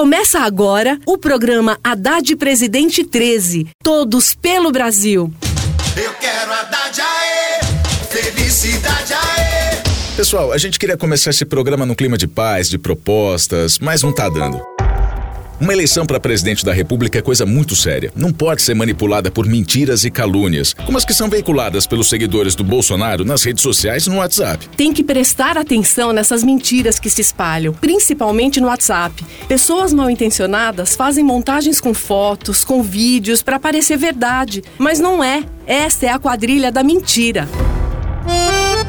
Começa agora o programa Haddad Presidente 13. Todos pelo Brasil. Eu quero Haddad, aê! Felicidade, aê! Pessoal, a gente queria começar esse programa num clima de paz, de propostas, mas não tá dando. Uma eleição para presidente da República é coisa muito séria. Não pode ser manipulada por mentiras e calúnias, como as que são veiculadas pelos seguidores do Bolsonaro nas redes sociais e no WhatsApp. Tem que prestar atenção nessas mentiras que se espalham, principalmente no WhatsApp. Pessoas mal intencionadas fazem montagens com fotos, com vídeos para parecer verdade, mas não é. Esta é a quadrilha da mentira.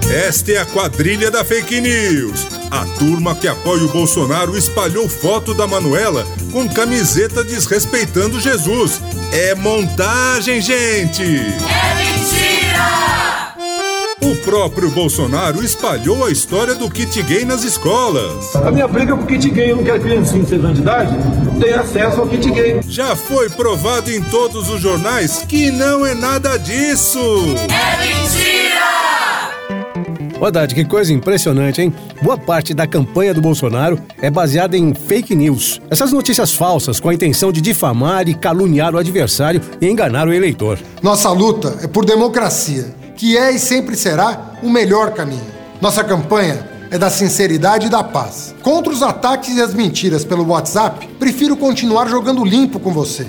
Esta é a quadrilha da fake news. A turma que apoia o Bolsonaro espalhou foto da Manuela com camiseta desrespeitando Jesus. É montagem, gente! É mentira! O próprio Bolsonaro espalhou a história do kit gay nas escolas. A minha briga é com o kit gay. Eu não quero que criancinha de 6 anos de idade tenha acesso ao kit gay. Já foi provado em todos os jornais que não é nada disso. É mentira! Ô Haddad, que coisa impressionante, hein? Boa parte da campanha do Bolsonaro é baseada em fake news. Essas notícias falsas com a intenção de difamar e caluniar o adversário e enganar o eleitor. Nossa luta é por democracia, que é e sempre será o melhor caminho. Nossa campanha é da sinceridade e da paz. Contra os ataques e as mentiras pelo WhatsApp, prefiro continuar jogando limpo com você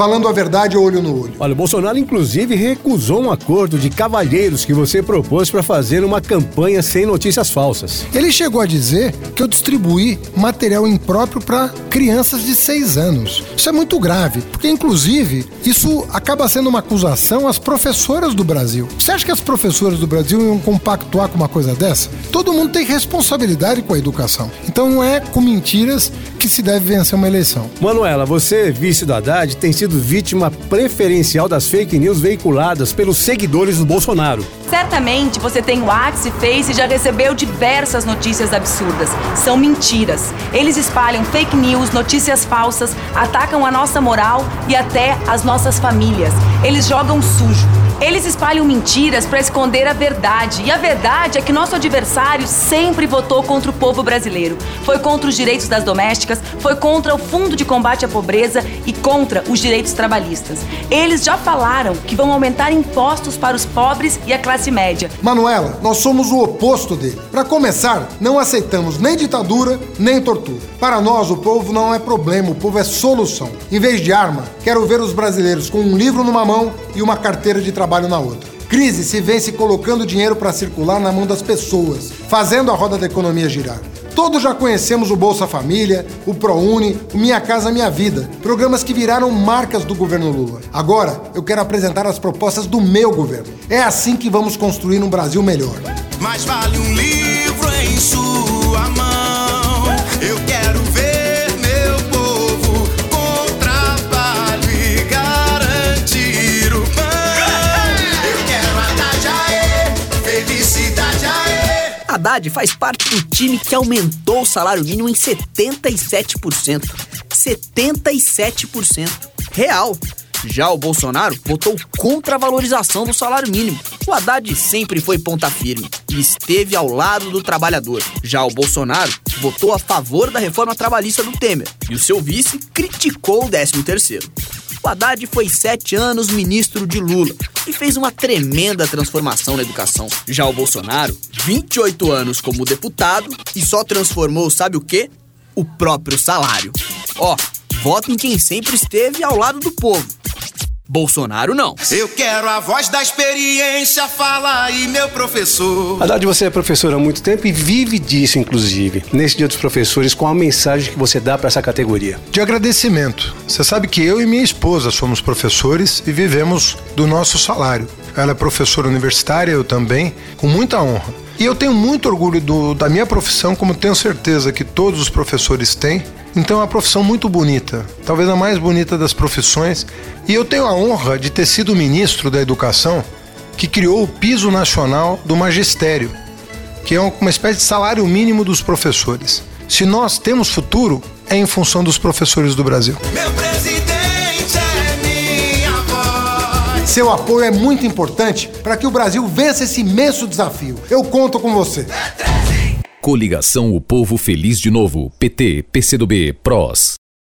falando a verdade olho no olho. Olha, o Bolsonaro inclusive recusou um acordo de cavalheiros que você propôs para fazer uma campanha sem notícias falsas. Ele chegou a dizer que eu distribuí material impróprio para crianças de 6 anos. Isso é muito grave, porque inclusive isso acaba sendo uma acusação às professoras do Brasil. Você acha que as professoras do Brasil iam compactuar com uma coisa dessa? Todo mundo tem responsabilidade com a educação. Então não é com mentiras que se deve vencer uma eleição. Manuela, você, vice do Haddad, tem sido vítima preferencial das fake news veiculadas pelos seguidores do Bolsonaro. Certamente você tem WhatsApp e Face e já recebeu diversas notícias absurdas. São mentiras. Eles espalham fake news, notícias falsas, atacam a nossa moral e até as nossas famílias. Eles jogam sujo. Eles espalham mentiras para esconder a verdade. E a verdade é que nosso adversário sempre votou contra o povo brasileiro. Foi contra os direitos das domésticas, foi contra o Fundo de Combate à Pobreza e contra os direitos trabalhistas. Eles já falaram que vão aumentar impostos para os pobres e a classe média. Manuela, nós somos o oposto dele. Para começar, não aceitamos nem ditadura, nem tortura. Para nós, o povo não é problema, o povo é solução. Em vez de arma, quero ver os brasileiros com um livro numa mão e uma carteira de trabalho trabalho na outra. Crise se vence colocando dinheiro para circular na mão das pessoas, fazendo a roda da economia girar. Todos já conhecemos o Bolsa Família, o ProUni, o Minha Casa Minha Vida, programas que viraram marcas do governo Lula. Agora, eu quero apresentar as propostas do meu governo. É assim que vamos construir um Brasil melhor. Mais vale um livro em sua mão. Eu Haddad faz parte do time que aumentou o salário mínimo em 77%. 77%. Real. Já o Bolsonaro votou contra a valorização do salário mínimo. O Haddad sempre foi ponta firme e esteve ao lado do trabalhador. Já o Bolsonaro votou a favor da reforma trabalhista do Temer e o seu vice criticou o 13 terceiro. O Haddad foi sete anos ministro de Lula e fez uma tremenda transformação na educação. Já o Bolsonaro, 28 anos como deputado e só transformou, sabe o quê? O próprio salário. Ó, voto em quem sempre esteve ao lado do povo. Bolsonaro não. Eu quero a voz da experiência, fala aí, meu professor. Haddad, você é professor há muito tempo e vive disso, inclusive, nesse Dia dos Professores, com a mensagem que você dá para essa categoria. De agradecimento. Você sabe que eu e minha esposa somos professores e vivemos do nosso salário. Ela é professora universitária, eu também, com muita honra. E eu tenho muito orgulho do, da minha profissão, como tenho certeza que todos os professores têm. Então é uma profissão muito bonita, talvez a mais bonita das profissões. E eu tenho a honra de ter sido ministro da Educação que criou o piso nacional do magistério, que é uma espécie de salário mínimo dos professores. Se nós temos futuro, é em função dos professores do Brasil. Meu presidente é minha voz. Seu apoio é muito importante para que o Brasil vença esse imenso desafio. Eu conto com você. Coligação O Povo Feliz de Novo. PT, PCdoB, PROS.